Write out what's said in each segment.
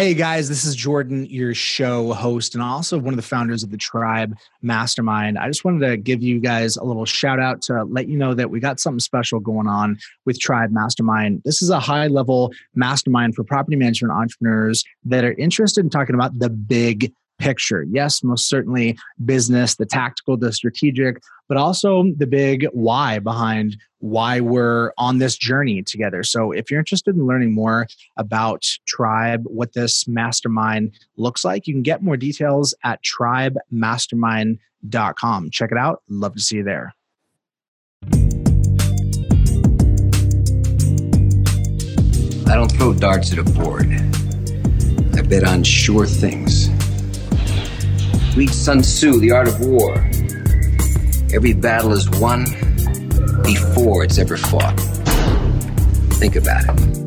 Hey guys, this is Jordan, your show host, and also one of the founders of the Tribe Mastermind. I just wanted to give you guys a little shout out to let you know that we got something special going on with Tribe Mastermind. This is a high level mastermind for property management entrepreneurs that are interested in talking about the big picture. Yes, most certainly business, the tactical, the strategic, but also the big why behind why we're on this journey together. So, if you're interested in learning more about Tribe, what this mastermind looks like, you can get more details at tribemastermind.com. Check it out. Love to see you there. I don't throw darts at a board. I bet on sure things. Read Sun Tzu, The Art of War. Every battle is won before it's ever fought. Think about it.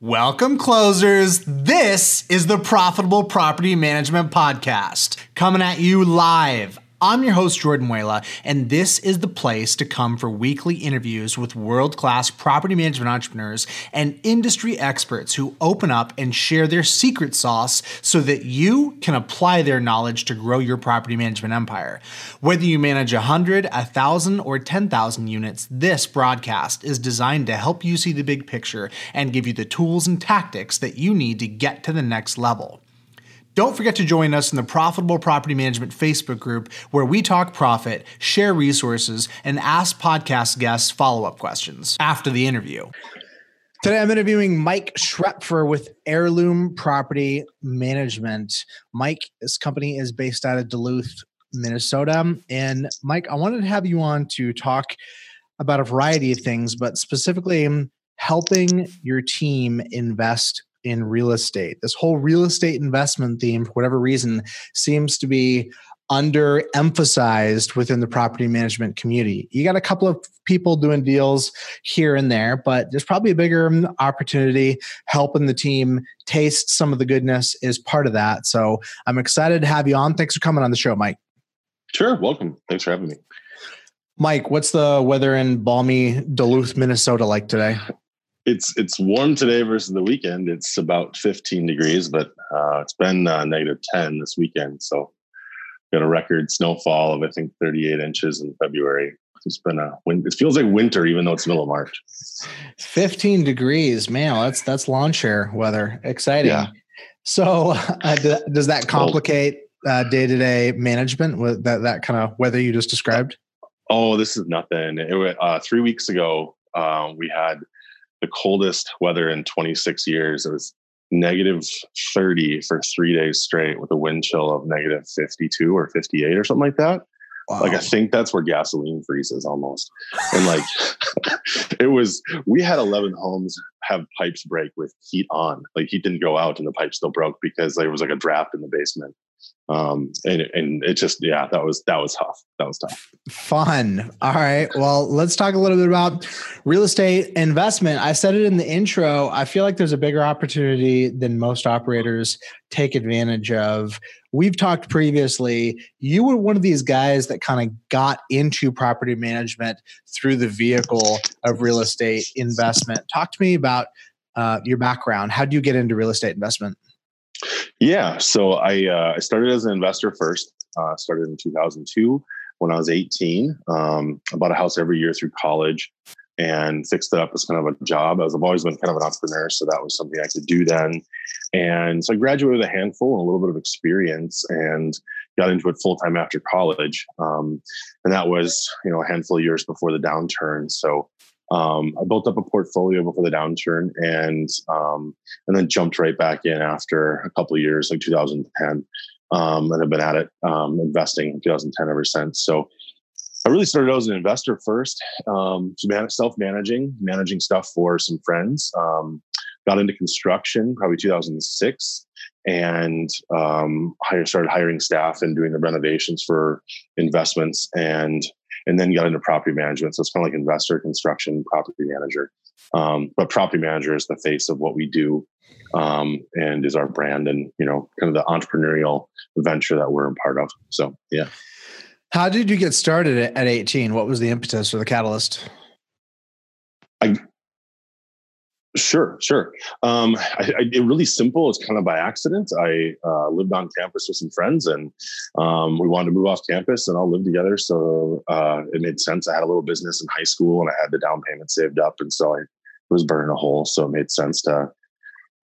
Welcome, closers. This is the Profitable Property Management Podcast, coming at you live I'm your host, Jordan Muela, and this is the place to come for weekly interviews with world class property management entrepreneurs and industry experts who open up and share their secret sauce so that you can apply their knowledge to grow your property management empire. Whether you manage 100, 1,000, or 10,000 units, this broadcast is designed to help you see the big picture and give you the tools and tactics that you need to get to the next level. Don't forget to join us in the Profitable Property Management Facebook group where we talk profit, share resources, and ask podcast guests follow up questions after the interview. Today, I'm interviewing Mike Schraepfer with Heirloom Property Management. Mike's company is based out of Duluth, Minnesota. And Mike, I wanted to have you on to talk about a variety of things, but specifically helping your team invest in real estate. This whole real estate investment theme, for whatever reason, seems to be underemphasized within the property management community. You got a couple of people doing deals here and there, but there's probably a bigger um, opportunity. Helping the team taste some of the goodness is part of that. So I'm excited to have you on. Thanks for coming on the show, Mike. Sure. Welcome. Thanks for having me. Mike, what's the weather in balmy Duluth, Minnesota like today? It's it's warm today versus the weekend. It's about 15 degrees, but uh, it's been uh, negative 10 this weekend. So got a record snowfall of I think 38 inches in February. It's been a wind. It feels like winter, even though it's middle of March. 15 degrees, man. That's that's lawn chair weather. Exciting. Yeah. So, uh, does that complicate day to day management with that that kind of weather you just described? Oh, this is nothing. It, uh, three weeks ago, uh, we had the coldest weather in 26 years. It was negative 30 for three days straight with a wind chill of negative 52 or 58 or something like that. Wow. Like I think that's where gasoline freezes almost. And like it was we had 11 homes have pipes break with heat on. Like heat didn't go out and the pipe still broke because there was like a draft in the basement. Um and and it just yeah that was that was tough. That was tough. Fun. All right. Well let's talk a little bit about real estate investment. I said it in the intro. I feel like there's a bigger opportunity than most operators take advantage of we've talked previously you were one of these guys that kind of got into property management through the vehicle of real estate investment talk to me about uh, your background how do you get into real estate investment yeah, so I uh, I started as an investor first. Uh, started in 2002 when I was 18. Um, I bought a house every year through college and fixed it up as kind of a job. As I've always been kind of an entrepreneur, so that was something I could do then. And so I graduated with a handful and a little bit of experience and got into it full time after college. Um, and that was you know a handful of years before the downturn. So um, I built up a portfolio before the downturn and um, and then jumped right back in after a couple of years, like 2010, um, and have been at it um, investing in 2010 ever since. So I really started out as an investor first, um, self-managing, managing stuff for some friends. Um, got into construction probably 2006 and um, started hiring staff and doing the renovations for investments and and then got into property management. So it's kind of like investor, construction, property manager. Um, but property manager is the face of what we do um, and is our brand and, you know, kind of the entrepreneurial venture that we're a part of. So, yeah. How did you get started at 18? What was the impetus or the catalyst? I Sure, sure. Um, I, I, it really simple. It's kind of by accident. I uh, lived on campus with some friends, and um, we wanted to move off campus and all live together. So uh, it made sense. I had a little business in high school, and I had the down payment saved up, and so I was burning a hole. So it made sense to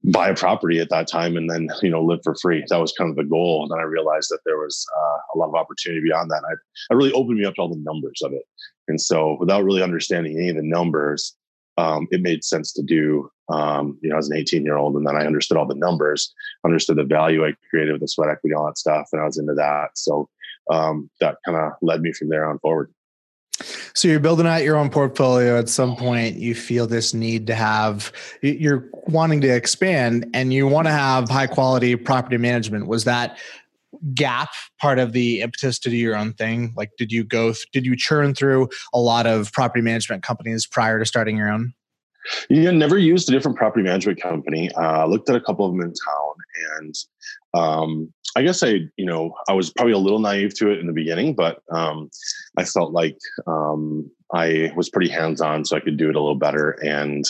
buy a property at that time and then you know live for free. That was kind of the goal. And then I realized that there was uh, a lot of opportunity beyond that. And I, I really opened me up to all the numbers of it. And so without really understanding any of the numbers, um, it made sense to do, um, you know, as an 18 year old. And then I understood all the numbers, understood the value I created with the sweat equity, all that stuff. And I was into that. So um, that kind of led me from there on forward. So you're building out your own portfolio. At some point, you feel this need to have, you're wanting to expand and you want to have high quality property management. Was that gap part of the impetus to do your own thing? Like, did you go, did you churn through a lot of property management companies prior to starting your own? Yeah, never used a different property management company. Uh, looked at a couple of them in town, and um, I guess I, you know, I was probably a little naive to it in the beginning, but um, I felt like um, I was pretty hands on, so I could do it a little better. And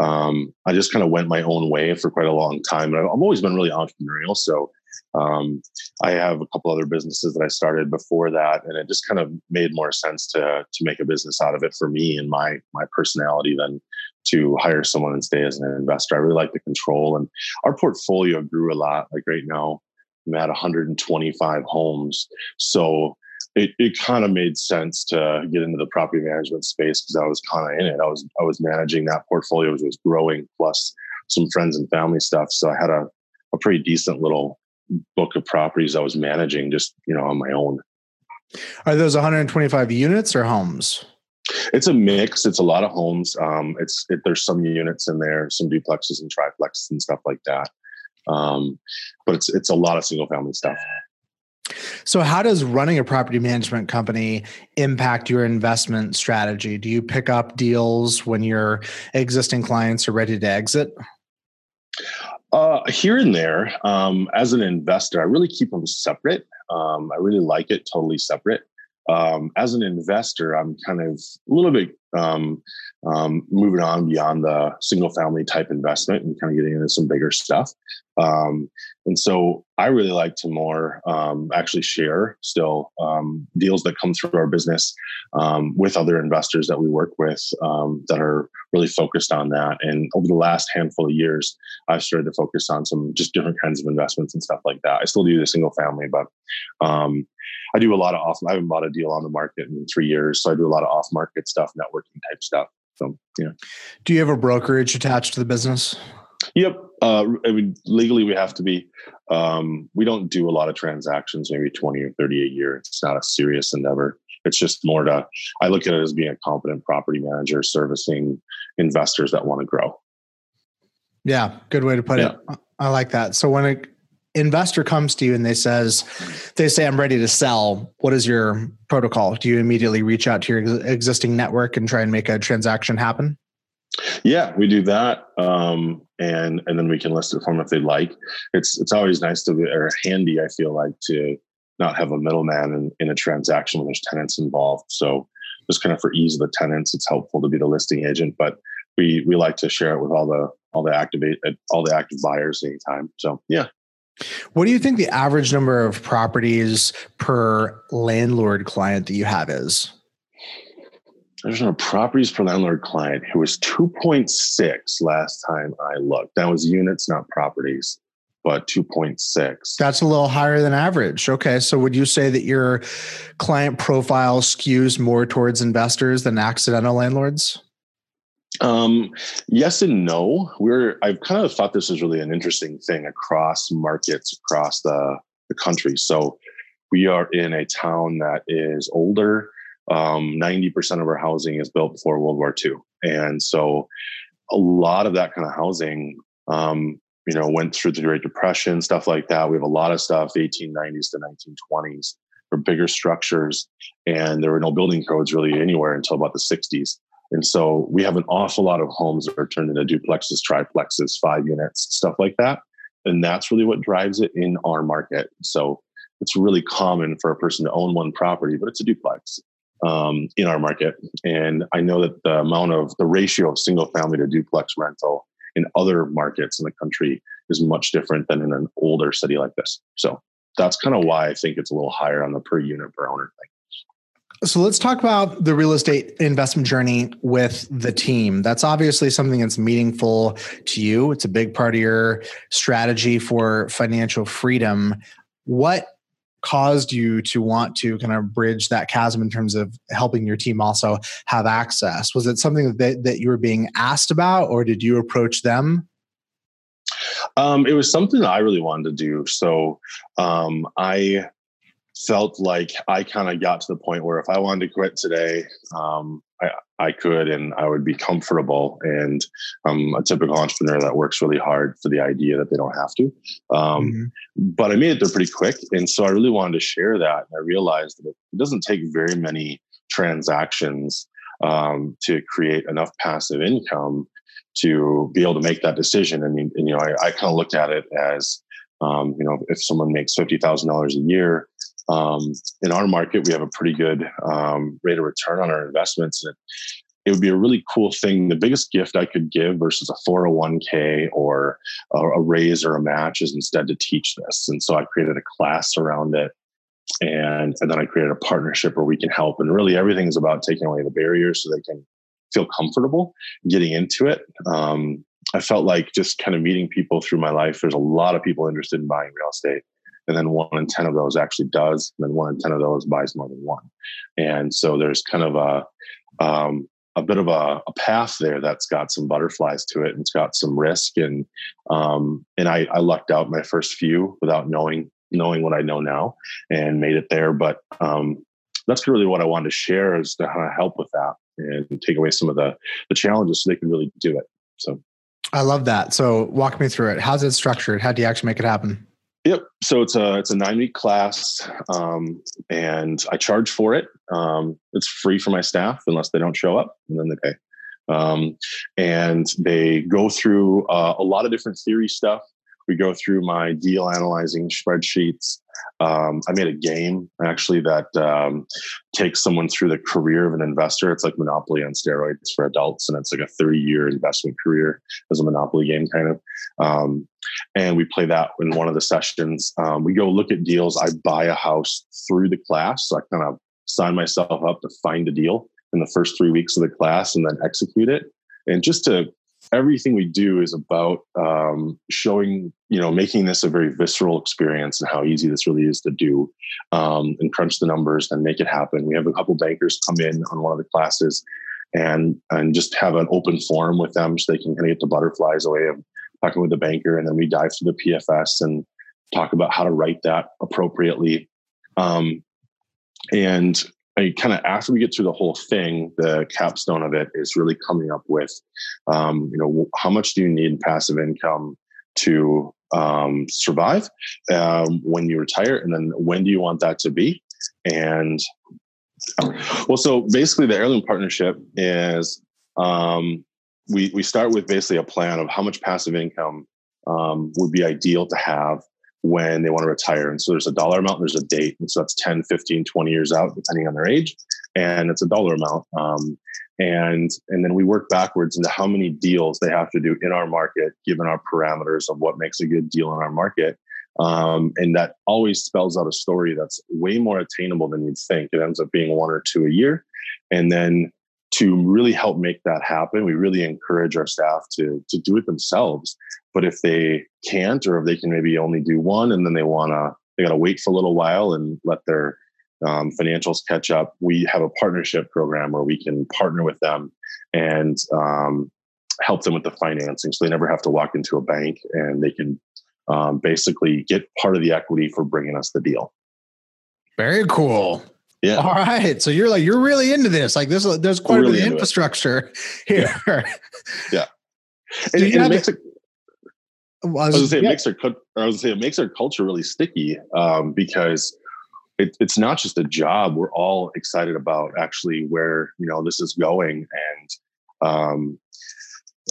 um, I just kind of went my own way for quite a long time. And I've always been really entrepreneurial, so um, I have a couple other businesses that I started before that, and it just kind of made more sense to to make a business out of it for me and my my personality than to hire someone and stay as an investor. I really like the control, and our portfolio grew a lot. Like right now, I'm at 125 homes, so it, it kind of made sense to get into the property management space because I was kind of in it. I was I was managing that portfolio which was growing, plus some friends and family stuff. So I had a a pretty decent little book of properties I was managing just, you know, on my own. Are those 125 units or homes? It's a mix. It's a lot of homes. Um, it's it, there's some units in there, some duplexes and triplexes and stuff like that. Um, but it's it's a lot of single family stuff. So, how does running a property management company impact your investment strategy? Do you pick up deals when your existing clients are ready to exit? Uh, here and there, um, as an investor, I really keep them separate. Um, I really like it totally separate. Um, as an investor, I'm kind of a little bit um, um, moving on beyond the single family type investment and kind of getting into some bigger stuff. Um, and so I really like to more um, actually share still um, deals that come through our business with other investors that we work with that are really focused on that. And over the last handful of years, I've started to focus on some just different kinds of investments and stuff like that. I still do the single family, but I do a lot of off. I haven't bought a deal on the market in three years, so I do a lot of off market stuff, networking type stuff. So yeah. Do you have a brokerage attached to the business? Yep. Uh, I mean, legally we have to be. Um, we don't do a lot of transactions, maybe twenty or thirty a year. It's not a serious endeavor. It's just more to. I look at it as being a competent property manager servicing investors that want to grow. Yeah, good way to put yeah. it. I like that. So when it investor comes to you and they says they say i'm ready to sell. What is your protocol? Do you immediately reach out to your ex- existing network and try and make a transaction happen? Yeah we do that um, and and then we can list it for them if they'd like. It's it's always nice to be or handy i feel like to not have a middleman in, in a transaction when there's tenants involved. So just kind of for ease of the tenants it's helpful to be the listing agent but we we like to share it with all the all the activate all the active buyers anytime. So yeah what do you think the average number of properties per landlord client that you have is? There's no properties per landlord client. It was 2.6 last time I looked. That was units, not properties, but 2.6. That's a little higher than average. Okay. So would you say that your client profile skews more towards investors than accidental landlords? Um, yes and no. We're I've kind of thought this is really an interesting thing across markets across the, the country. So we are in a town that is older. Um, 90% of our housing is built before World War II. And so a lot of that kind of housing, um, you know, went through the Great Depression, stuff like that. We have a lot of stuff, 1890s to 1920s, for bigger structures. And there were no building codes really anywhere until about the 60s. And so we have an awful lot of homes that are turned into duplexes, triplexes, five units, stuff like that. And that's really what drives it in our market. So it's really common for a person to own one property, but it's a duplex um, in our market. And I know that the amount of the ratio of single family to duplex rental in other markets in the country is much different than in an older city like this. So that's kind of why I think it's a little higher on the per unit per owner thing. So let's talk about the real estate investment journey with the team. That's obviously something that's meaningful to you. It's a big part of your strategy for financial freedom. What caused you to want to kind of bridge that chasm in terms of helping your team also have access? Was it something that, that you were being asked about, or did you approach them? Um, it was something that I really wanted to do. So um, I felt like I kind of got to the point where if I wanted to quit today, um, I, I could and I would be comfortable. And I'm a typical entrepreneur that works really hard for the idea that they don't have to. Um, mm-hmm. But I made it there pretty quick. And so I really wanted to share that. And I realized that it doesn't take very many transactions um, to create enough passive income to be able to make that decision. And, and you know, I, I kind of looked at it as, um, you know, if someone makes fifty thousand dollars a year, um, in our market, we have a pretty good um, rate of return on our investments. And it would be a really cool thing. The biggest gift I could give versus a 401k or a, raise or a match is instead to teach this. And so I created a class around it. And, and then I created a partnership where we can help. And really, everything is about taking away the barriers so they can feel comfortable getting into it. Um, I felt like just kind of meeting people through my life. There's a lot of people interested in buying real estate and then one in 10 of those actually does and then one in 10 of those buys more than one and so there's kind of a um, a bit of a, a, path there that's got some butterflies to it and it's got some risk and um, and I, I lucked out my first few without knowing knowing what I know now and made it there but um, that's really what I wanted to share is to how to help with that and take away some of the the challenges so they can really do it so I love that. So walk me through it. How's it structured? How do you actually make it happen? Yep. So it's a it's a nine week class, um, and I charge for it. Um, it's free for my staff unless they don't show up, and then they pay. Um, and they go through uh, a lot of different theory stuff we go through my deal analyzing spreadsheets. Um, I made a game actually that um, takes someone through the career of an investor. It's like Monopoly on steroids for adults, and it's like a 30 year investment career as a Monopoly game, kind of. Um, and we play that in one of the sessions. Um, we go look at deals. I buy a house through the class. So I kind of sign myself up to find a deal in the first three weeks of the class and then execute it. And just to everything we do is about um, showing, you know, making this a very visceral experience and how easy this really is to do um, and crunch the numbers and make it happen. We have a couple bankers come in on one of the classes and and just have an open forum with them so they can kind of get the butterflies away of talking with the banker. And then we dive through the PFS and talk about how to write that appropriately. Um, and I mean, kind of after we get through the whole thing, the capstone of it is really coming up with, um, you know, how much do you need in passive income to um, survive um, when you retire, and then when do you want that to be? And well, so basically, the heirloom partnership is um, we we start with basically a plan of how much passive income um, would be ideal to have when they want to retire. And so there's a dollar amount, there's a date. And so that's 10, 15, 20 years out, depending on their age. And it's a dollar amount. Um, and and then we work backwards into how many deals they have to do in our market, given our parameters of what makes a good deal in our market. Um, and that always spells out a story that's way more attainable than you'd think. It ends up being one or two a year. And then to really help make that happen, we really encourage our staff to to do it themselves. But if they can't, or if they can maybe only do one, and then they want to, they got to wait for a little while and let their um, financials catch up. We have a partnership program where we can partner with them and um, help them with the financing, so they never have to walk into a bank, and they can um, basically get part of the equity for bringing us the deal. Very cool. Yeah. All right. So you're like you're really into this. Like this, there's quite a bit of infrastructure it. here. Yeah. yeah. And, and it makes it. I was, going to say, yeah. it makes our, I was gonna say it makes our culture really sticky um, because it, it's not just a job. We're all excited about actually where you know this is going, and um,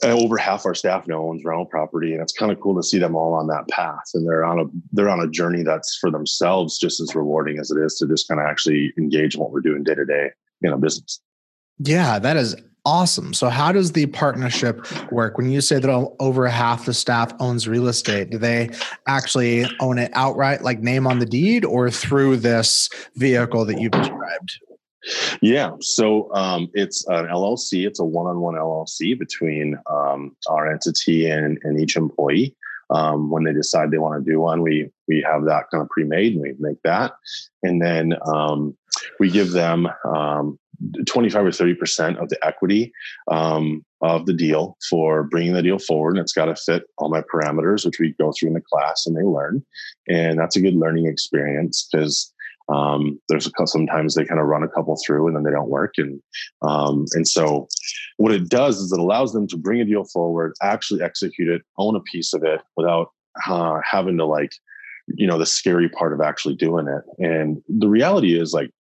over half our staff now owns rental property and it's kind of cool to see them all on that path and they're on a they're on a journey that's for themselves just as rewarding as it is to just kind of actually engage in what we're doing day to day in a business Yeah, that is awesome. So, how does the partnership work? When you say that over half the staff owns real estate, do they actually own it outright, like name on the deed, or through this vehicle that you've described? Yeah, so um, it's an LLC. It's a one-on-one LLC between um, our entity and, and each employee. Um, when they decide they want to do one, we we have that kind of pre-made, and we make that, and then um, we give them um, 25 or 30 percent of the equity um, of the deal for bringing the deal forward, and it's got to fit all my parameters, which we go through in the class and they learn, and that's a good learning experience because um, there's a sometimes they kind of run a couple through and then they don't work. And, um, and so what it does is it allows them to bring a deal forward, actually execute it, own a piece of it without uh, having to like, you know, the scary part of actually doing it. And the reality is like,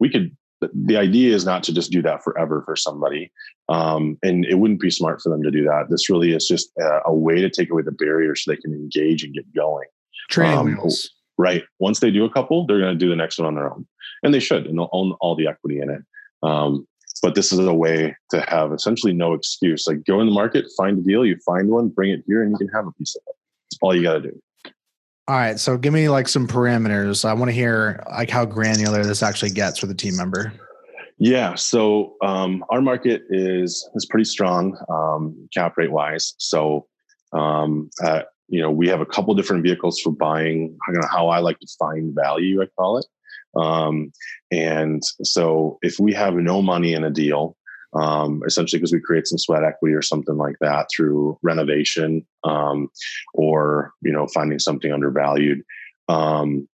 we could, the idea is not to just do that forever for somebody. Um, and it wouldn't be smart for them to do that. This really is just a, a way to take away the barriers so they can engage and get going. Training um, wheels right? Once they do a couple, they're going to do the next one on their own, and they should, and they'll own all the equity in it. Um, but this is a way to have essentially no excuse. Like go in the market, find a deal, you find one, bring it here, and you can have a piece of it. That's all you got to do. All right. So give me like some parameters. I want to hear like how granular this actually gets for the team member. Yeah. So um, our market is is pretty strong um, cap rate wise. So um, at you know, we have a couple different vehicles for buying, how I like to find value, I call it. Um, and so if we have no money in a deal, um, essentially because we create some sweat equity or something like that through renovation um, or you know finding something undervalued um,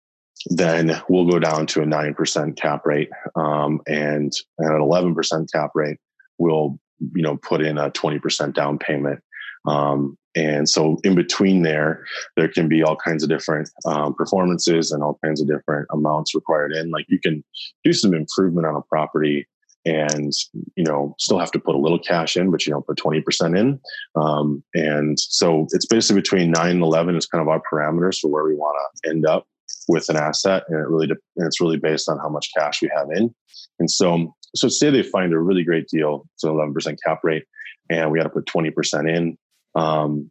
then we'll go down to a 9% cap rate um, and at an 11% cap rate we'll you know put in a 20% down payment um, and so in between there, there can be all kinds of different um, performances and all kinds of different amounts required in. Like you can do some improvement on a property and you know still have to put a little cash in but you don't put 20% in um, and so it's basically between 9 and 11 is kind of our parameters for where we want to end up with an asset and it really de- and it's really based on how much cash we have in and so so say they find a really great deal an 11% cap rate and we got to put 20% in um,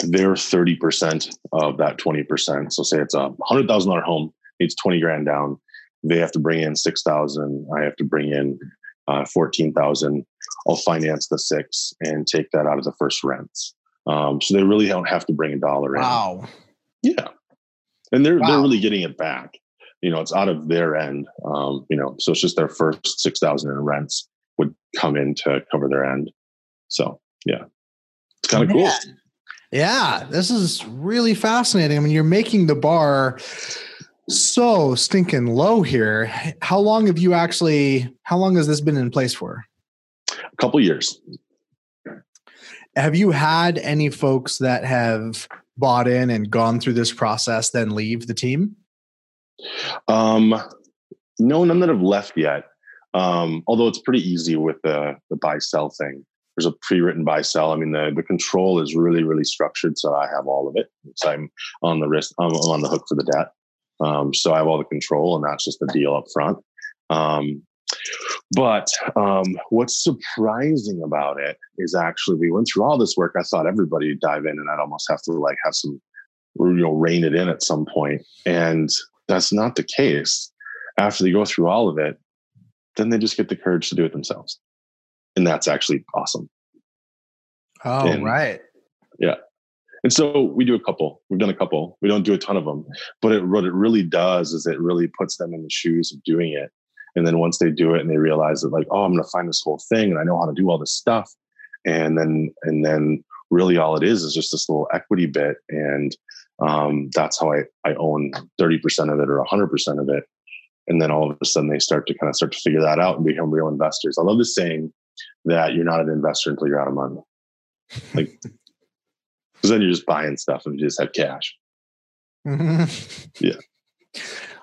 they're 30% of that 20%. So say it's a hundred thousand dollar home, needs 20 grand down. They have to bring in 6,000. I have to bring in uh, 14,000. I'll finance the six and take that out of the first rents. Um, so they really don't have to bring a dollar in. Wow. Yeah. And they're, wow. they're really getting it back. You know, it's out of their end. Um, you know, so it's just their first 6,000 in rents would come in to cover their end. So yeah, it's kind of cool. Yeah, this is really fascinating. I mean, you're making the bar so stinking low here. How long have you actually, how long has this been in place for? A couple years. Have you had any folks that have bought in and gone through this process then leave the team? Um, no, none that have left yet. Um, although it's pretty easy with the the buy sell thing there's a pre-written buy sell. I mean, the, the control is really, really structured. So I have all of it. So I'm on the risk, I'm, I'm on the hook for the debt. Um, so I have all the control and that's just the deal up front. Um, but um, what's surprising about it is actually we went through all this work. I thought everybody would dive in and I'd almost have to like have some, you know, rein it in at some point. And that's not the case. After they go through all of it, then they just get the courage to do it themselves and that's actually awesome. Oh, and, right. Yeah. And so we do a couple. We've done a couple. We don't do a ton of them, but it, what it really does is it really puts them in the shoes of doing it. And then once they do it and they realize that like, oh, I'm going to find this whole thing and I know how to do all this stuff. And then, and then really all it is is just this little equity bit. And um, that's how I, I own 30% of it or 100% of it. And then all of a sudden they start to kind of start to figure that out and become real investors. I love the saying, that you're not an investor until you're out of money. Like, because then you're just buying stuff and you just have cash. Mm-hmm. Yeah.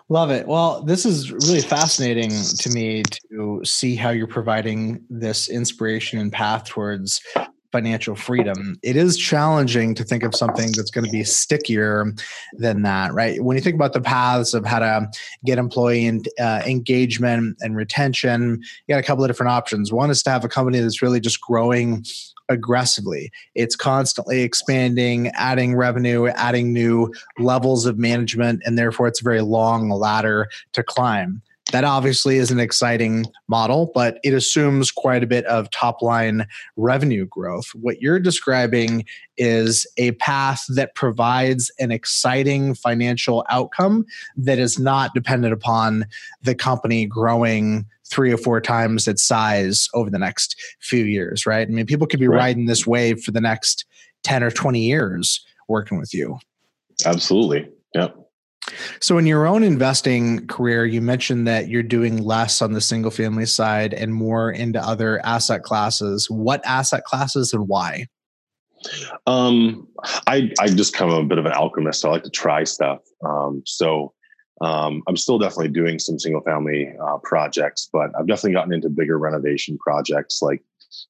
Love it. Well, this is really fascinating to me to see how you're providing this inspiration and path towards financial freedom, it is challenging to think of something that's going to be stickier than that, right? When you think about the paths of how to get employee and, uh, engagement and retention, you got a couple of different options. One is to have a company that's really just growing aggressively. It's constantly expanding, adding revenue, adding new levels of management, and therefore it's a very long ladder to climb. That obviously is an exciting model, but it assumes quite a bit of top line revenue growth. What you're describing is a path that provides an exciting financial outcome that is not dependent upon the company growing three or four times its size over the next few years, right? I mean, people could be right. riding this wave for the next 10 or 20 years working with you. Absolutely. Yep. So, in your own investing career, you mentioned that you're doing less on the single family side and more into other asset classes. What asset classes and why? Um, I I just kind of a bit of an alchemist. I like to try stuff. Um, so um, I'm still definitely doing some single family uh, projects, but I've definitely gotten into bigger renovation projects like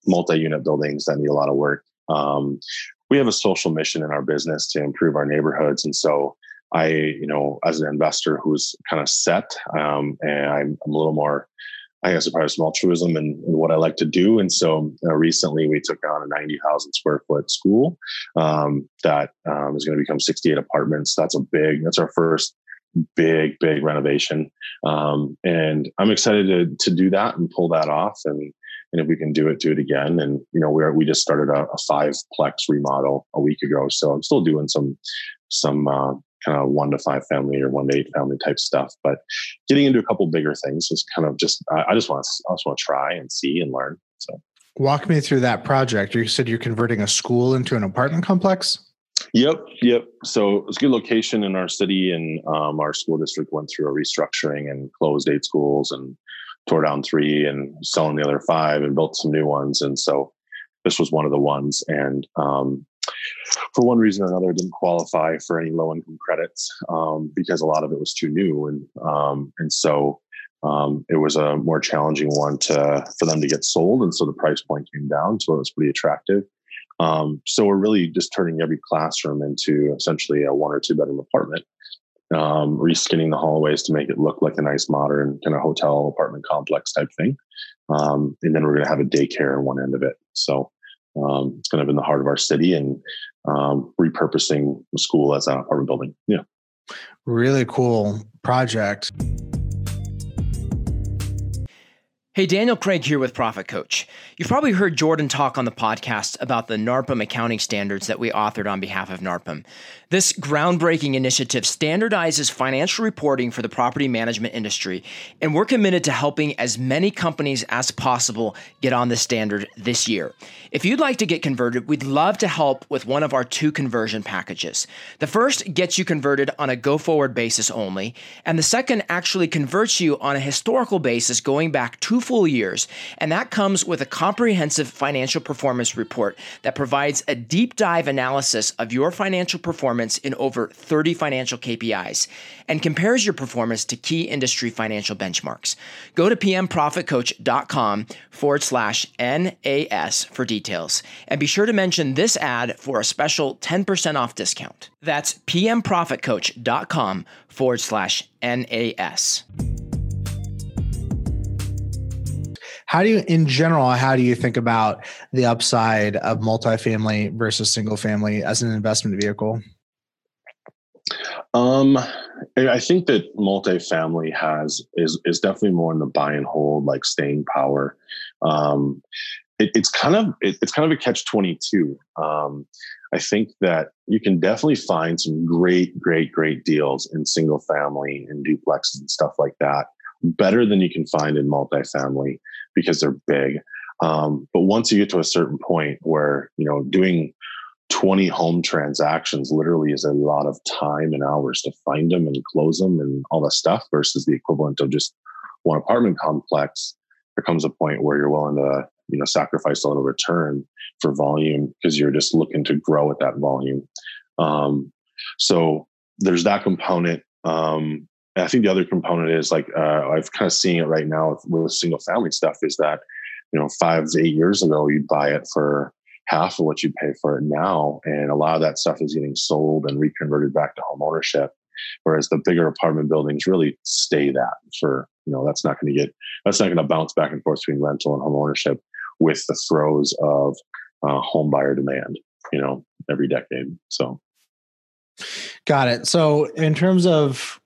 multi-unit buildings that need a lot of work. Um, we have a social mission in our business to improve our neighborhoods, and so I, you know, as an investor who's kind of set, um, and I'm, I'm, a little more, I guess, probably some altruism in, and what I like to do. And so uh, recently we took on a 90,000 square foot school um, that um, is going to become 68 apartments. That's a big, that's our first big, big renovation. Um, and I'm excited to, to do that and pull that off. And, and if we can do it, do it again. And, you know, we're, we just started a, a five plex remodel a week ago. So I'm still doing some, some, uh, kind of one to five family or one to eight family type stuff. But getting into a couple bigger things is kind of just I, just want to I just want to try and see and learn. So walk me through that project. You said you're converting a school into an apartment complex. Yep, yep. So it's a good location in our city, and um, our school district went through a restructuring and closed eight schools and tore down three and selling the other five and built some new ones. And so this was one of the ones. And um, for one reason or another, didn't qualify for any low income credits um, because a lot of it was too new, and um, and so um, it was a more challenging one to for them to get sold, and so the price point came down, so it was pretty attractive. Um, so we're really just turning every classroom into essentially a one or two bedroom apartment, um, reskinning the hallways to make it look like a nice modern kind of hotel apartment complex type thing, um, and then we're going to have a daycare in one end of it. So um, it's kind of in the heart of our city and um, repurposing the school as an apartment building. Yeah. Really cool project. Hey, Daniel Craig here with Profit Coach. You've probably heard Jordan talk on the podcast about the NARPM accounting standards that we authored on behalf of NARPM. This groundbreaking initiative standardizes financial reporting for the property management industry, and we're committed to helping as many companies as possible get on the standard this year. If you'd like to get converted, we'd love to help with one of our two conversion packages. The first gets you converted on a go forward basis only, and the second actually converts you on a historical basis going back two full years, and that comes with a comprehensive financial performance report that provides a deep dive analysis of your financial performance in over 30 financial KPIs and compares your performance to key industry financial benchmarks. Go to pmprofitcoach.com forward slash NAS for details and be sure to mention this ad for a special 10% off discount. That's pmprofitcoach.com forward slash NAS. How do you, in general, how do you think about the upside of multifamily versus single family as an investment vehicle? Um, I think that multifamily has is is definitely more in the buy and hold, like staying power. Um, it, it's kind of it, it's kind of a catch twenty two. Um, I think that you can definitely find some great, great, great deals in single family and duplexes and stuff like that better than you can find in multifamily because they're big. Um, but once you get to a certain point where, you know, doing 20 home transactions literally is a lot of time and hours to find them and close them and all that stuff versus the equivalent of just one apartment complex, there comes a point where you're willing to, you know, sacrifice a little return for volume because you're just looking to grow at that volume. Um, so there's that component. Um, and I think the other component is like uh, I've kind of seeing it right now with, with single family stuff is that you know five to eight years ago you'd buy it for half of what you pay for it now. And a lot of that stuff is getting sold and reconverted back to home ownership. Whereas the bigger apartment buildings really stay that for, you know, that's not going to get, that's not going to bounce back and forth between rental and home ownership with the throes of uh, home buyer demand, you know, every decade. So. Got it. So, in terms of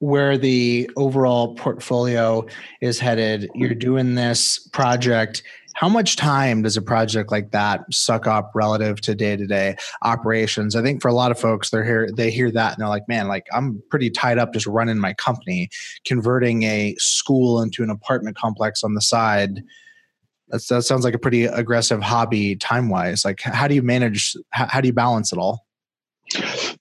where the overall portfolio is headed, you're doing this project. How much time does a project like that suck up relative to day-to-day operations? I think for a lot of folks they're here they hear that and they're like man like i'm pretty tied up just running my company converting a school into an apartment complex on the side. That's, that sounds like a pretty aggressive hobby time wise like how do you manage how, how do you balance it all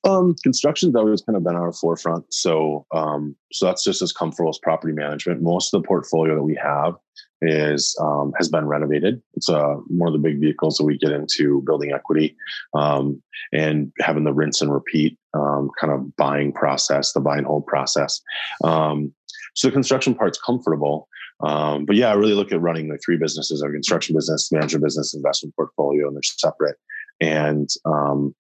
um, construction's always kind of been our forefront. So, um, so that's just as comfortable as property management. Most of the portfolio that we have is um, has been renovated. It's uh, one of the big vehicles that we get into building equity um, and having the rinse and repeat um, kind of buying process, the buy and hold process. Um, so the construction part's comfortable. Um, but yeah, I really look at running the three businesses: our construction business, management business, investment portfolio, and they're separate. And um,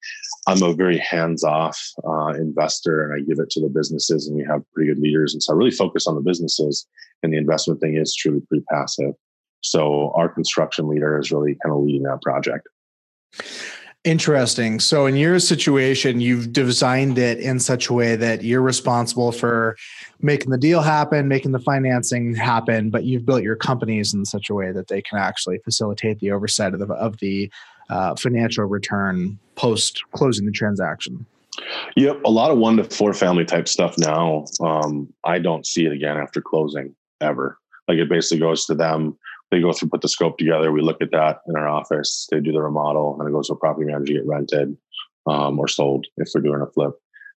I'm a very hands-off uh, investor, and I give it to the businesses, and we have pretty good leaders. And so I really focus on the businesses, and the investment thing is truly pretty passive. So our construction leader is really kind of leading that project. Interesting. So, in your situation, you've designed it in such a way that you're responsible for making the deal happen, making the financing happen, but you've built your companies in such a way that they can actually facilitate the oversight of the, of the uh, financial return post closing the transaction. Yep, a lot of one to four family type stuff now. Um, I don't see it again after closing ever. Like it basically goes to them. They go through, put the scope together. We look at that in our office. They do the remodel, and it goes to a property manager, get rented um, or sold if we're doing a flip.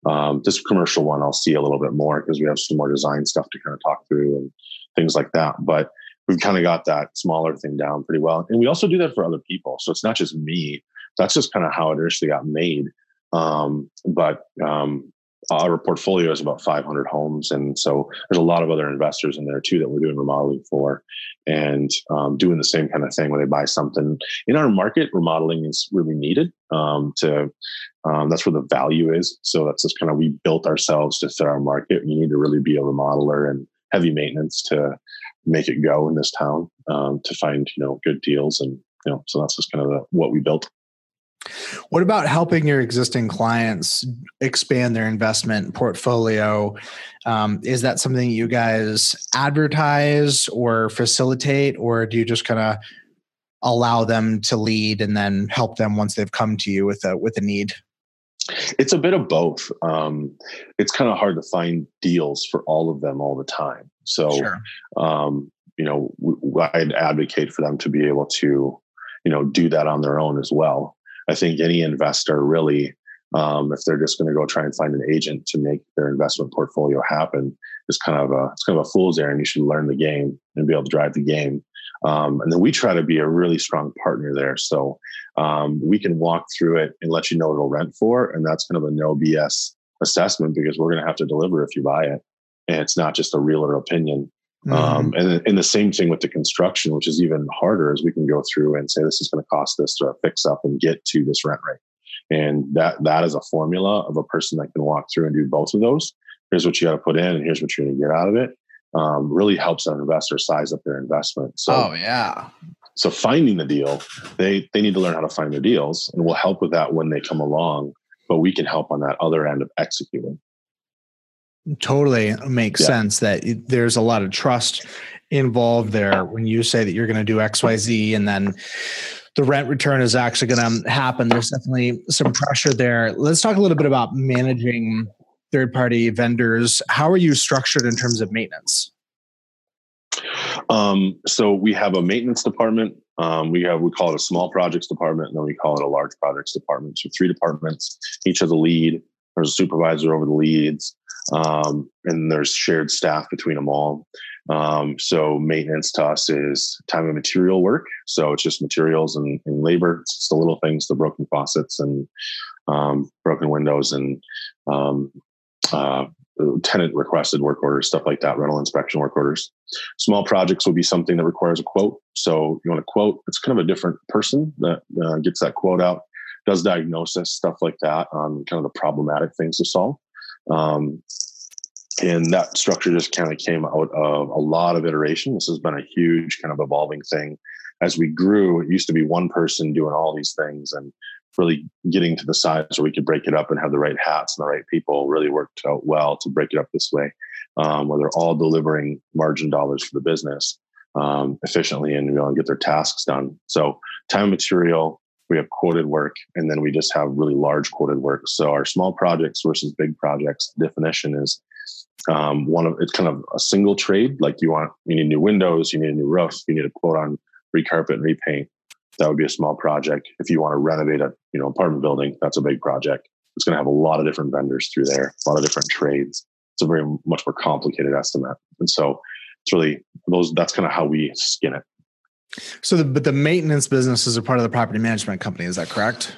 Um, this commercial one, I'll see a little bit more because we have some more design stuff to kind of talk through and things like that. But we've kind of got that smaller thing down pretty well. And we also do that for other people. So it's not just me. That's just kind of how it initially got made. Um, but um, our portfolio is about 500 homes. And so there's a lot of other investors in there too that we're doing remodeling for and um, doing the same kind of thing when they buy something. In our market, remodeling is really needed um, to, um, that's where the value is. So that's just kind of, we built ourselves to fit our market. You need to really be a remodeler and heavy maintenance to make it go in this town um, to find you know good deals and you know so that's just kind of the, what we built what about helping your existing clients expand their investment portfolio um, is that something you guys advertise or facilitate or do you just kind of allow them to lead and then help them once they've come to you with a with a need it's a bit of both. Um, it's kind of hard to find deals for all of them all the time. So, sure. um, you know, I'd advocate for them to be able to, you know, do that on their own as well. I think any investor really, um, if they're just going to go try and find an agent to make their investment portfolio happen, is kind of a it's kind of a fool's errand. You should learn the game and be able to drive the game. Um, and then we try to be a really strong partner there. So um, we can walk through it and let you know what it'll rent for. And that's kind of a no BS assessment because we're going to have to deliver if you buy it. And it's not just a realtor opinion. Mm-hmm. Um, and, and the same thing with the construction, which is even harder, is we can go through and say this is going to cost this to fix up and get to this rent rate. And that that is a formula of a person that can walk through and do both of those. Here's what you got to put in, and here's what you're going to get out of it um, really helps an investor size up their investment. So, oh yeah. So finding the deal, they they need to learn how to find their deals, and we'll help with that when they come along. But we can help on that other end of executing. Totally makes yeah. sense that there's a lot of trust involved there when you say that you're going to do X Y Z, and then the rent return is actually going to happen. There's definitely some pressure there. Let's talk a little bit about managing third party vendors. How are you structured in terms of maintenance? Um, so we have a maintenance department. Um, we have we call it a small projects department, and then we call it a large projects department. So three departments, each has a lead. There's a supervisor over the leads, um, and there's shared staff between them all. Um, so maintenance to us is time and material work. So it's just materials and, and labor. It's the little things, the broken faucets and um, broken windows and um, uh, tenant requested work orders, stuff like that, rental inspection work orders. Small projects will be something that requires a quote. So you want a quote, it's kind of a different person that uh, gets that quote out, does diagnosis, stuff like that on kind of the problematic things to solve. Um, and that structure just kind of came out of a lot of iteration. This has been a huge kind of evolving thing. As we grew, it used to be one person doing all these things and really getting to the size where we could break it up and have the right hats and the right people really worked out well to break it up this way, um, where they're all delivering margin dollars for the business um, efficiently and you know, get their tasks done. So time material, we have quoted work, and then we just have really large quoted work. So our small projects versus big projects definition is um, one of it's kind of a single trade. Like you want, you need new windows, you need a new roof, you need a quote on recarpet and repaint. That would be a small project. If you want to renovate a you know apartment building, that's a big project. It's going to have a lot of different vendors through there, a lot of different trades. It's a very much more complicated estimate, and so it's really those. That's kind of how we skin it. So, the, but the maintenance business is a part of the property management company. Is that correct?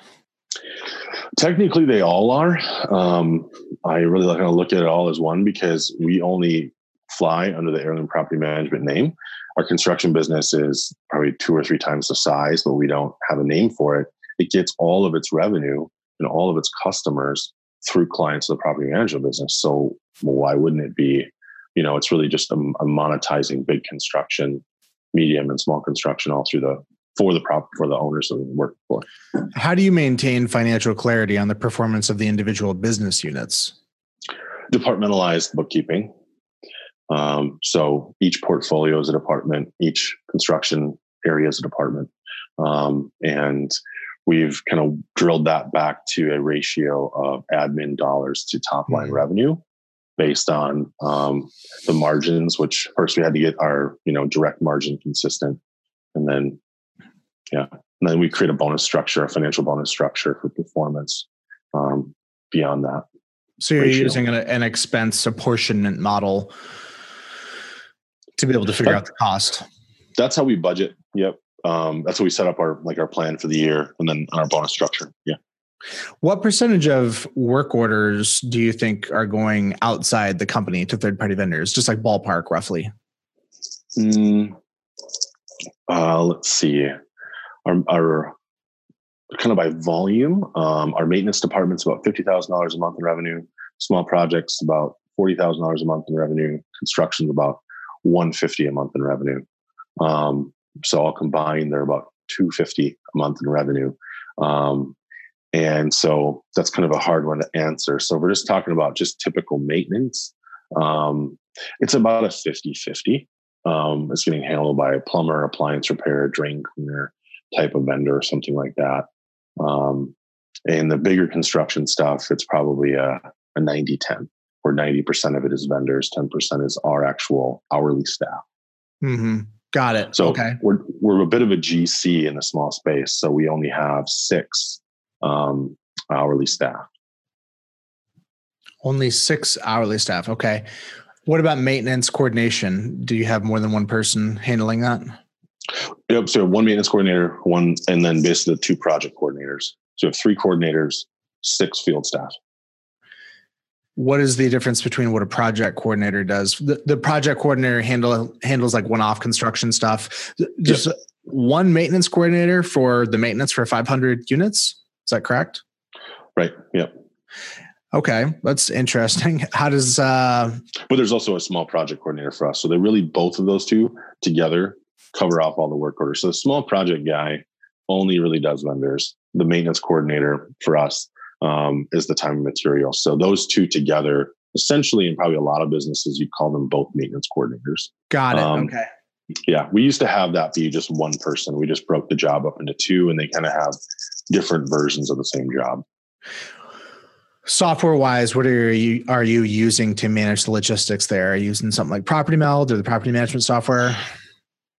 Technically, they all are. Um, I really kind of look at it all as one because we only fly under the Heirloom Property Management name. Our construction business is probably two or three times the size, but we don't have a name for it. It gets all of its revenue and all of its customers through clients of the property management business. So why wouldn't it be? You know, it's really just a, a monetizing big construction, medium and small construction all through the for the prop for the owners that we work for. How do you maintain financial clarity on the performance of the individual business units? Departmentalized bookkeeping. Um, so each portfolio is a department, each construction area is a department. Um, and we've kind of drilled that back to a ratio of admin dollars to top line mm-hmm. revenue based on um, the margins which first we had to get our you know direct margin consistent and then yeah. And then we create a bonus structure, a financial bonus structure for performance um, beyond that. So you're ratio. using an, an, expense apportionment model to be able to figure that, out the cost. That's how we budget. Yep. Um, that's how we set up our like our plan for the year, and then our bonus structure. Yeah. What percentage of work orders do you think are going outside the company to third party vendors? Just like ballpark, roughly. Mm, uh, let's see our, our kind of by volume, um, our maintenance department's about fifty thousand dollars a month in revenue. Small projects about forty thousand dollars a month in revenue. Construction's about one fifty a month in revenue. Um, so all combined, they're about two fifty a month in revenue. Um, and so that's kind of a hard one to answer. So we're just talking about just typical maintenance. Um, it's about a 50 50. Um, it's getting handled by a plumber, appliance repair, drain cleaner, type of vendor or something like that. Um, and the bigger construction stuff, it's probably a, a 90 10, where 90% of it is vendors, 10% is our actual hourly staff. Mm-hmm. Got it. So okay. we're, we're a bit of a GC in a small space. So we only have six um, hourly staff. Only six hourly staff. Okay. What about maintenance coordination? Do you have more than one person handling that? Yep. So one maintenance coordinator, one, and then basically the two project coordinators. So you have three coordinators, six field staff. What is the difference between what a project coordinator does? The, the project coordinator handle handles like one-off construction stuff. Just yep. one maintenance coordinator for the maintenance for 500 units. Is that correct? Right. Yep. Okay, that's interesting. How does? uh But there's also a small project coordinator for us. So they really both of those two together cover off all the work orders. So the small project guy only really does vendors. The maintenance coordinator for us um, is the time and material. So those two together, essentially, in probably a lot of businesses, you'd call them both maintenance coordinators. Got it. Um, okay. Yeah, we used to have that be just one person. We just broke the job up into two, and they kind of have different versions of the same job. Software wise, what are you are you using to manage the logistics there? Are you using something like Property Meld or the property management software?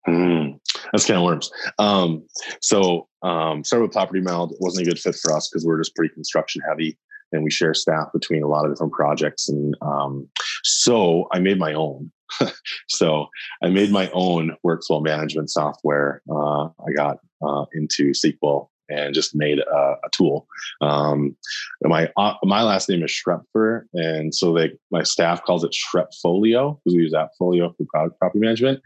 Mm, that's kind of worms. Um, so um, started with Property Meld. It wasn't a good fit for us because we're just pretty construction heavy and we share staff between a lot of different projects. And um, so I made my own. so I made my own workflow management software. Uh, I got uh, into SQL and just made a, a tool. Um, my uh, my last name is Schraepfer, and so they my staff calls it Shrepfolio because we use that Appfolio for product property management.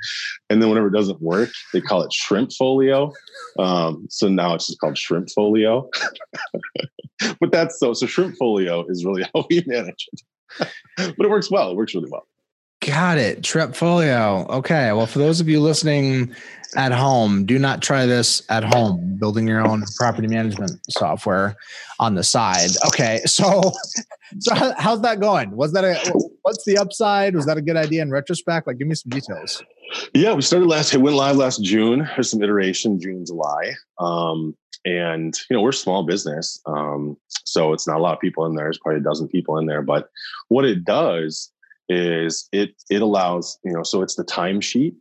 And then whenever it doesn't work, they call it Shrimpfolio. Um, so now it's just called Shrimpfolio. but that's so so Shrimpfolio is really how we manage it. but it works well. It works really well. Got it. Tripfolio. Okay. Well, for those of you listening at home, do not try this at home, building your own property management software on the side. Okay. So, so how's that going? Was that a, what's the upside? Was that a good idea in retrospect? Like, give me some details. Yeah, we started last, it went live last June. There's some iteration, June, July. Um, and, you know, we're a small business. Um, so it's not a lot of people in there. There's probably a dozen people in there. But what it does is it it allows you know so it's the timesheet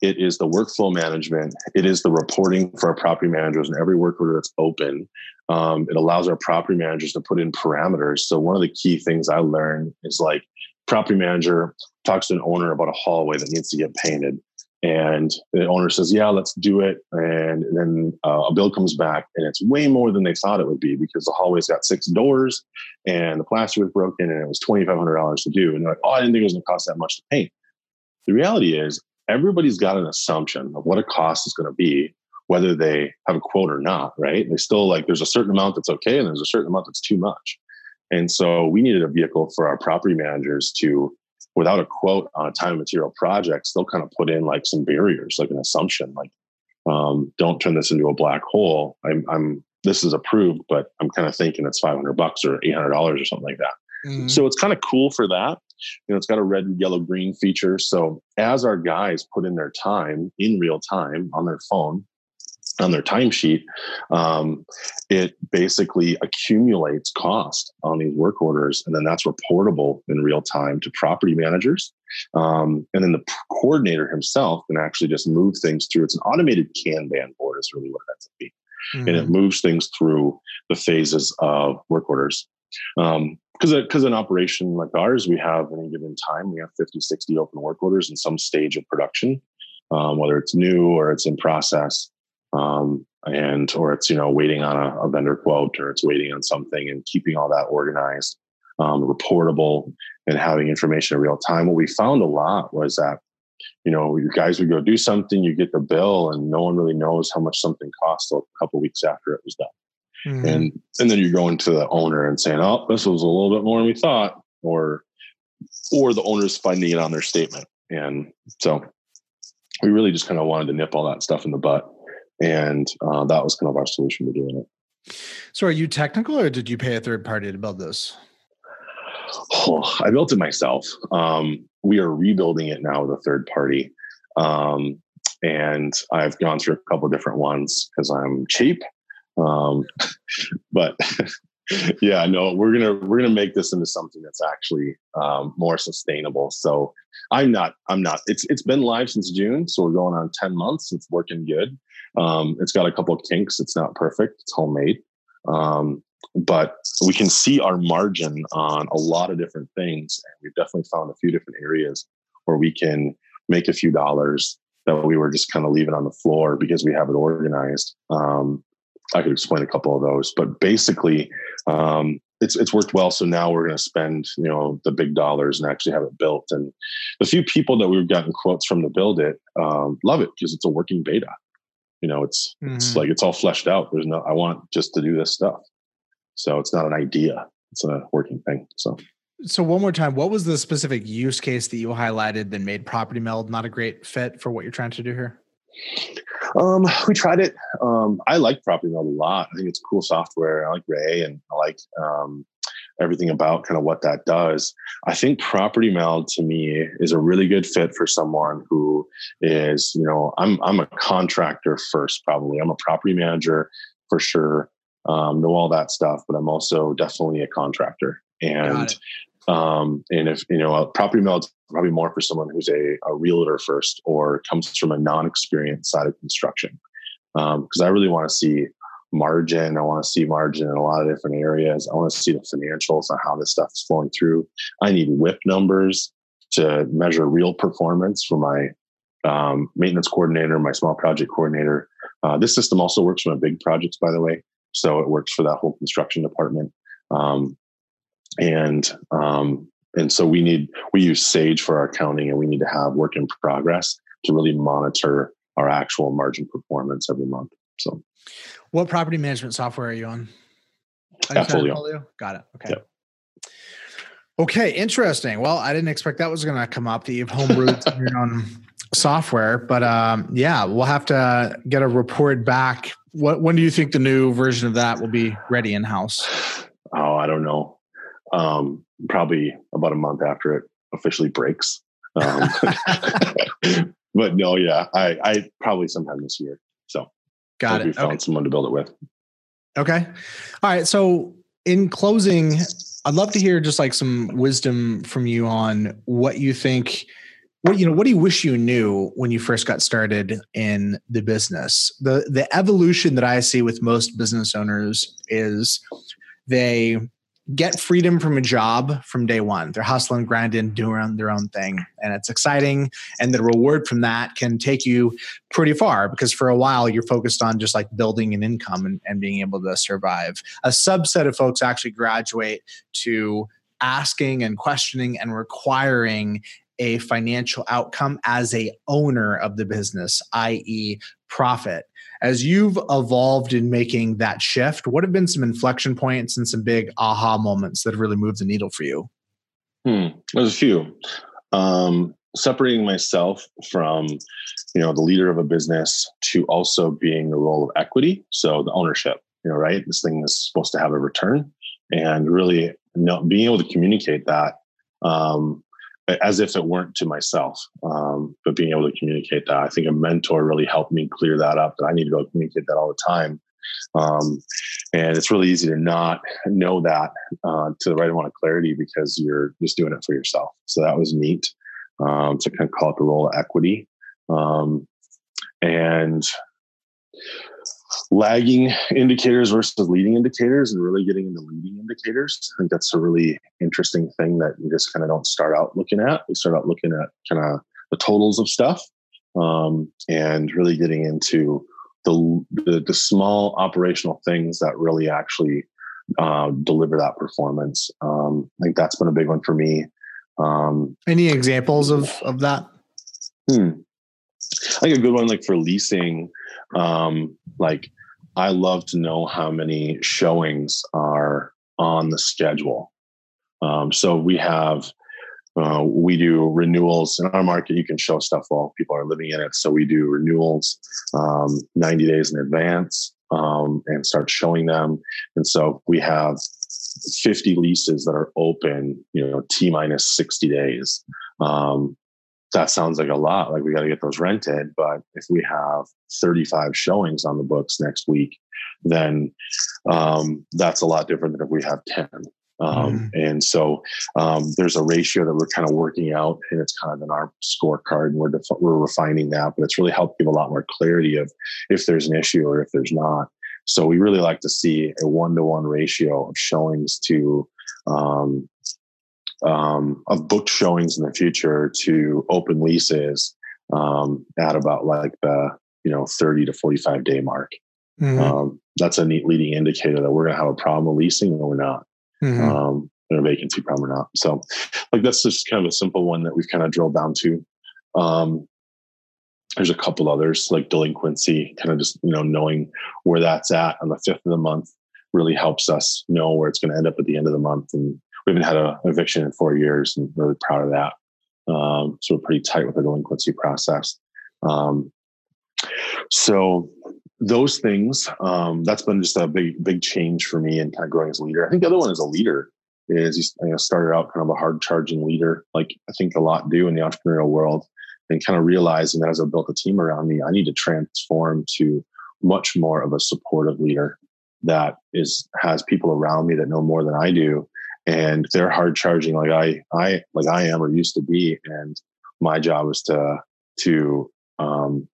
it is the workflow management it is the reporting for our property managers and every work order that's open. Um, it allows our property managers to put in parameters. So one of the key things i learned is like property manager talks to an owner about a hallway that needs to get painted and the owner says, "Yeah, let's do it." And then uh, a bill comes back, and it's way more than they thought it would be because the hallway's got six doors, and the plaster was broken, and it was twenty five hundred dollars to do. And they're like, "Oh, I didn't think it was going to cost that much to paint." The reality is, everybody's got an assumption of what a cost is going to be, whether they have a quote or not. Right? They still like there's a certain amount that's okay, and there's a certain amount that's too much. And so we needed a vehicle for our property managers to without a quote on a time and material projects, they'll kind of put in like some barriers, like an assumption, like um, don't turn this into a black hole. I'm, I'm this is approved, but I'm kind of thinking it's 500 bucks or 800 dollars or something like that. Mm-hmm. So it's kind of cool for that. You know, it's got a red, yellow, green feature. So as our guys put in their time in real time on their phone, on their timesheet, um, it basically accumulates cost on these work orders, and then that's reportable in real time to property managers. Um, and then the coordinator himself can actually just move things through. It's an automated Kanban board, is really what that's be, mm-hmm. and it mm-hmm. moves things through the phases of work orders. Um, because because an operation like ours, we have any given time, we have 50, 60 open work orders in some stage of production, um, whether it's new or it's in process um, and or it's you know waiting on a, a, vendor quote or it's waiting on something and keeping all that organized um, reportable and having information in real time. What we found a lot was that you know you guys would go do something you get the bill and no one really knows how much something cost a couple weeks after it was done. Mm-hmm. and and then you're going to the owner and saying oh this was a little bit more than we thought or or the owner's finding it on their statement. And so we really just kind of wanted to nip all that stuff in the butt and uh, that was kind of our solution to doing it. So, are you technical, or did you pay a third party to build this? Oh, I built it myself. Um, we are rebuilding it now with a third party, um, and I've gone through a couple different ones because I'm cheap. Um, but yeah, no, we're gonna we're gonna make this into something that's actually um, more sustainable. So I'm not I'm not. It's it's been live since June, so we're going on ten months. It's working good. Um, it's got a couple of kinks. It's not perfect. It's homemade. Um, but we can see our margin on a lot of different things. And we've definitely found a few different areas where we can make a few dollars that we were just kind of leaving on the floor because we have it organized. Um, I could explain a couple of those, but basically, um, it's it's worked well. So now we're going to spend you know the big dollars and actually have it built. And the few people that we've gotten quotes from to build it um, love it because it's a working beta you know it's mm-hmm. it's like it's all fleshed out. There's no i want just to do this stuff. So it's not an idea. It's a working thing so. So one more time what was the specific use case that you highlighted that made property meld not a great fit for what you're trying to do here? Um, we tried it. Um, i like property meld a lot. I think it's cool software. I like ray and i like um, everything about kind of what that does. I think property meld to me is a really good fit for someone who is, you know, I'm I'm a contractor first, probably. I'm a property manager for sure. Um, know all that stuff, but I'm also definitely a contractor. And um, and if you know, a property meld probably more for someone who's a, a realtor first or comes from a non-experienced side of construction. Because um, I really want to see margin. I want to see margin in a lot of different areas. I want to see the financials on how this stuff is flowing through. I need WIP numbers to measure real performance for my um, maintenance coordinator, my small project coordinator. Uh, this system also works for my big projects, by the way. so it works for that whole construction department. Um, and um, and so we need we use Sage for our accounting, and we need to have work in progress to really monitor our actual margin performance every month. So, what property management software are you on? AppFolio. Got it. Okay. Yep. Okay, interesting. Well, I didn't expect that was going to come up that you've homebrewed your own software, but um, yeah, we'll have to get a report back. What when do you think the new version of that will be ready in house? Oh, I don't know. Um, probably about a month after it officially breaks. Um, but no, yeah, I, I probably sometime this year. So got it. We found okay. someone to build it with. Okay. All right. So in closing, I'd love to hear just like some wisdom from you on what you think what you know what do you wish you knew when you first got started in the business the the evolution that i see with most business owners is they get freedom from a job from day one. They're hustling, grinding, doing their own thing. And it's exciting. And the reward from that can take you pretty far because for a while you're focused on just like building an income and, and being able to survive. A subset of folks actually graduate to asking and questioning and requiring a financial outcome as a owner of the business, i.e., profit. As you've evolved in making that shift, what have been some inflection points and some big aha moments that have really moved the needle for you? Hmm. There's a few. Um, separating myself from, you know, the leader of a business to also being the role of equity. So the ownership, you know, right? This thing is supposed to have a return, and really you know, being able to communicate that um, as if it weren't to myself, um, but being able to communicate that. I think a mentor really helped me clear that up. That I need to go communicate that all the time, um, and it's really easy to not know that uh, to the right amount of clarity because you're just doing it for yourself. So that was neat um, to kind of call it the role of equity, um, and lagging indicators versus leading indicators and really getting into leading indicators. I think that's a really interesting thing that you just kind of don't start out looking at. You start out looking at kind of the totals of stuff um, and really getting into the, the, the small operational things that really actually uh, deliver that performance. Um, I think that's been a big one for me. Um, Any examples of of that? Hmm. I think a good one, like for leasing, um, like I love to know how many showings are on the schedule. Um, so we have uh, we do renewals in our market. You can show stuff while people are living in it. So we do renewals um, 90 days in advance um, and start showing them. And so we have 50 leases that are open, you know, T minus 60 days. Um, that sounds like a lot. Like we got to get those rented. But if we have 35 showings on the books next week, then um, that's a lot different than if we have 10. Um, mm. And so um, there's a ratio that we're kind of working out, and it's kind of in our scorecard, and we're def- we're refining that. But it's really helped give a lot more clarity of if there's an issue or if there's not. So we really like to see a one to one ratio of showings to um, um, of booked showings in the future to open leases um, at about like the you know 30 to 45 day mark. Mm-hmm. Um, that's a neat leading indicator that we're going to have a problem with leasing or we're not. Mm-hmm. Um, a vacancy problem or not. So, like that's just kind of a simple one that we've kind of drilled down to. Um, there's a couple others like delinquency, kind of just you know knowing where that's at on the fifth of the month really helps us know where it's going to end up at the end of the month and we haven't had an eviction in four years and really proud of that. Um, so we're pretty tight with the delinquency process. Um, so those things, um, that's been just a big, big change for me and kind of growing as a leader. I think the other one is a leader is you know, started out kind of a hard charging leader, like I think a lot do in the entrepreneurial world and kind of realizing that as I built a team around me, I need to transform to much more of a supportive leader that is has people around me that know more than I do and they're hard charging like I I like I am or used to be, and my job is to to um,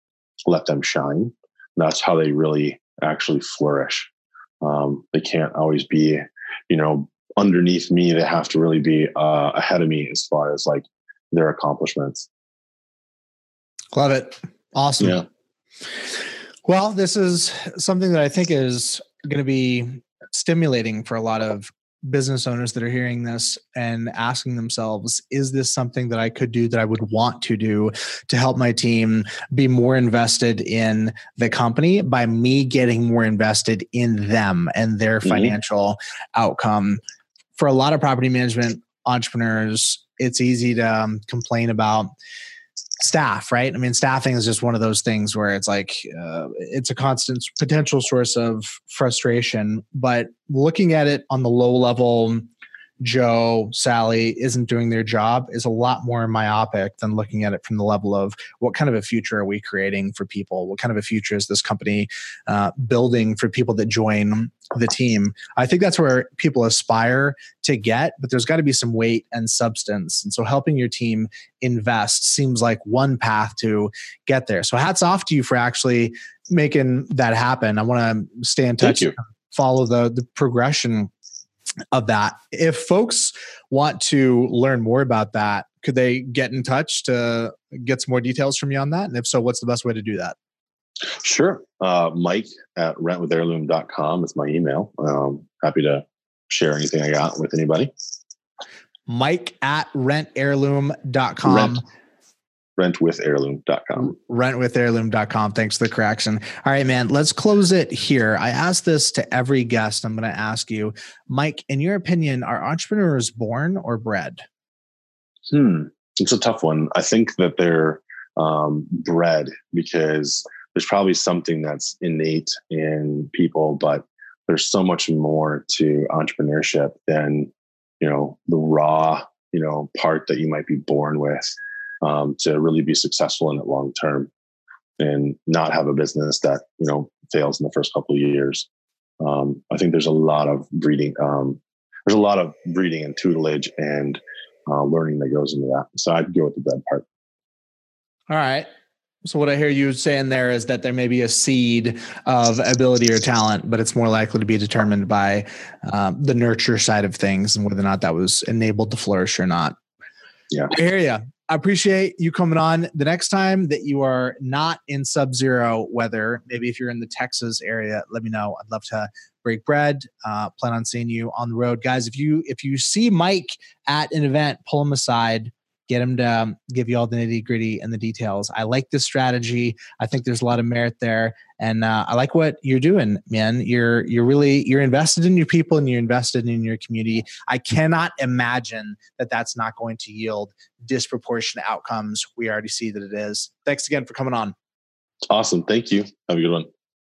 let them shine. That's how they really actually flourish. Um, they can't always be, you know, underneath me. They have to really be uh, ahead of me as far as like their accomplishments. Love it. Awesome. Yeah. Well, this is something that I think is going to be stimulating for a lot of business owners that are hearing this and asking themselves is this something that i could do that i would want to do to help my team be more invested in the company by me getting more invested in them and their mm-hmm. financial outcome for a lot of property management entrepreneurs it's easy to um, complain about staff right? I mean staffing is just one of those things where it's like uh, it's a constant potential source of frustration but looking at it on the low level Joe, Sally isn't doing their job is a lot more myopic than looking at it from the level of what kind of a future are we creating for people? What kind of a future is this company uh, building for people that join the team? I think that's where people aspire to get, but there's got to be some weight and substance. And so helping your team invest seems like one path to get there. So hats off to you for actually making that happen. I want to stay in touch follow the the progression of that. If folks want to learn more about that, could they get in touch to get some more details from you on that? And if so, what's the best way to do that? Sure. Uh, Mike at rentwithheirloom.com is my email. Um, happy to share anything I got with anybody. Mike at rentheirloom.com. Rent rentwithheirloom.com. Rentwithheirloom.com. Thanks for the correction. All right, man, let's close it here. I ask this to every guest. I'm going to ask you, Mike, in your opinion, are entrepreneurs born or bred? Hmm. It's a tough one. I think that they're um, bred because there's probably something that's innate in people, but there's so much more to entrepreneurship than, you know, the raw, you know, part that you might be born with um, to really be successful in it long term and not have a business that you know fails in the first couple of years. Um, I think there's a lot of breeding. Um, there's a lot of breeding and tutelage and uh, learning that goes into that. So I'd go with the bred part. All right. So what I hear you saying there is that there may be a seed of ability or talent, but it's more likely to be determined by um, the nurture side of things and whether or not that was enabled to flourish or not. Yeah, I hear you. I appreciate you coming on. The next time that you are not in sub zero weather, maybe if you're in the Texas area, let me know. I'd love to break bread. Uh, plan on seeing you on the road, guys. If you if you see Mike at an event, pull him aside get him to um, give you all the nitty gritty and the details. I like this strategy. I think there's a lot of merit there, and uh, I like what you're doing, man. You're you're really you're invested in your people and you're invested in your community. I cannot imagine that that's not going to yield disproportionate outcomes. We already see that it is. Thanks again for coming on. Awesome. Thank you. Have a good one.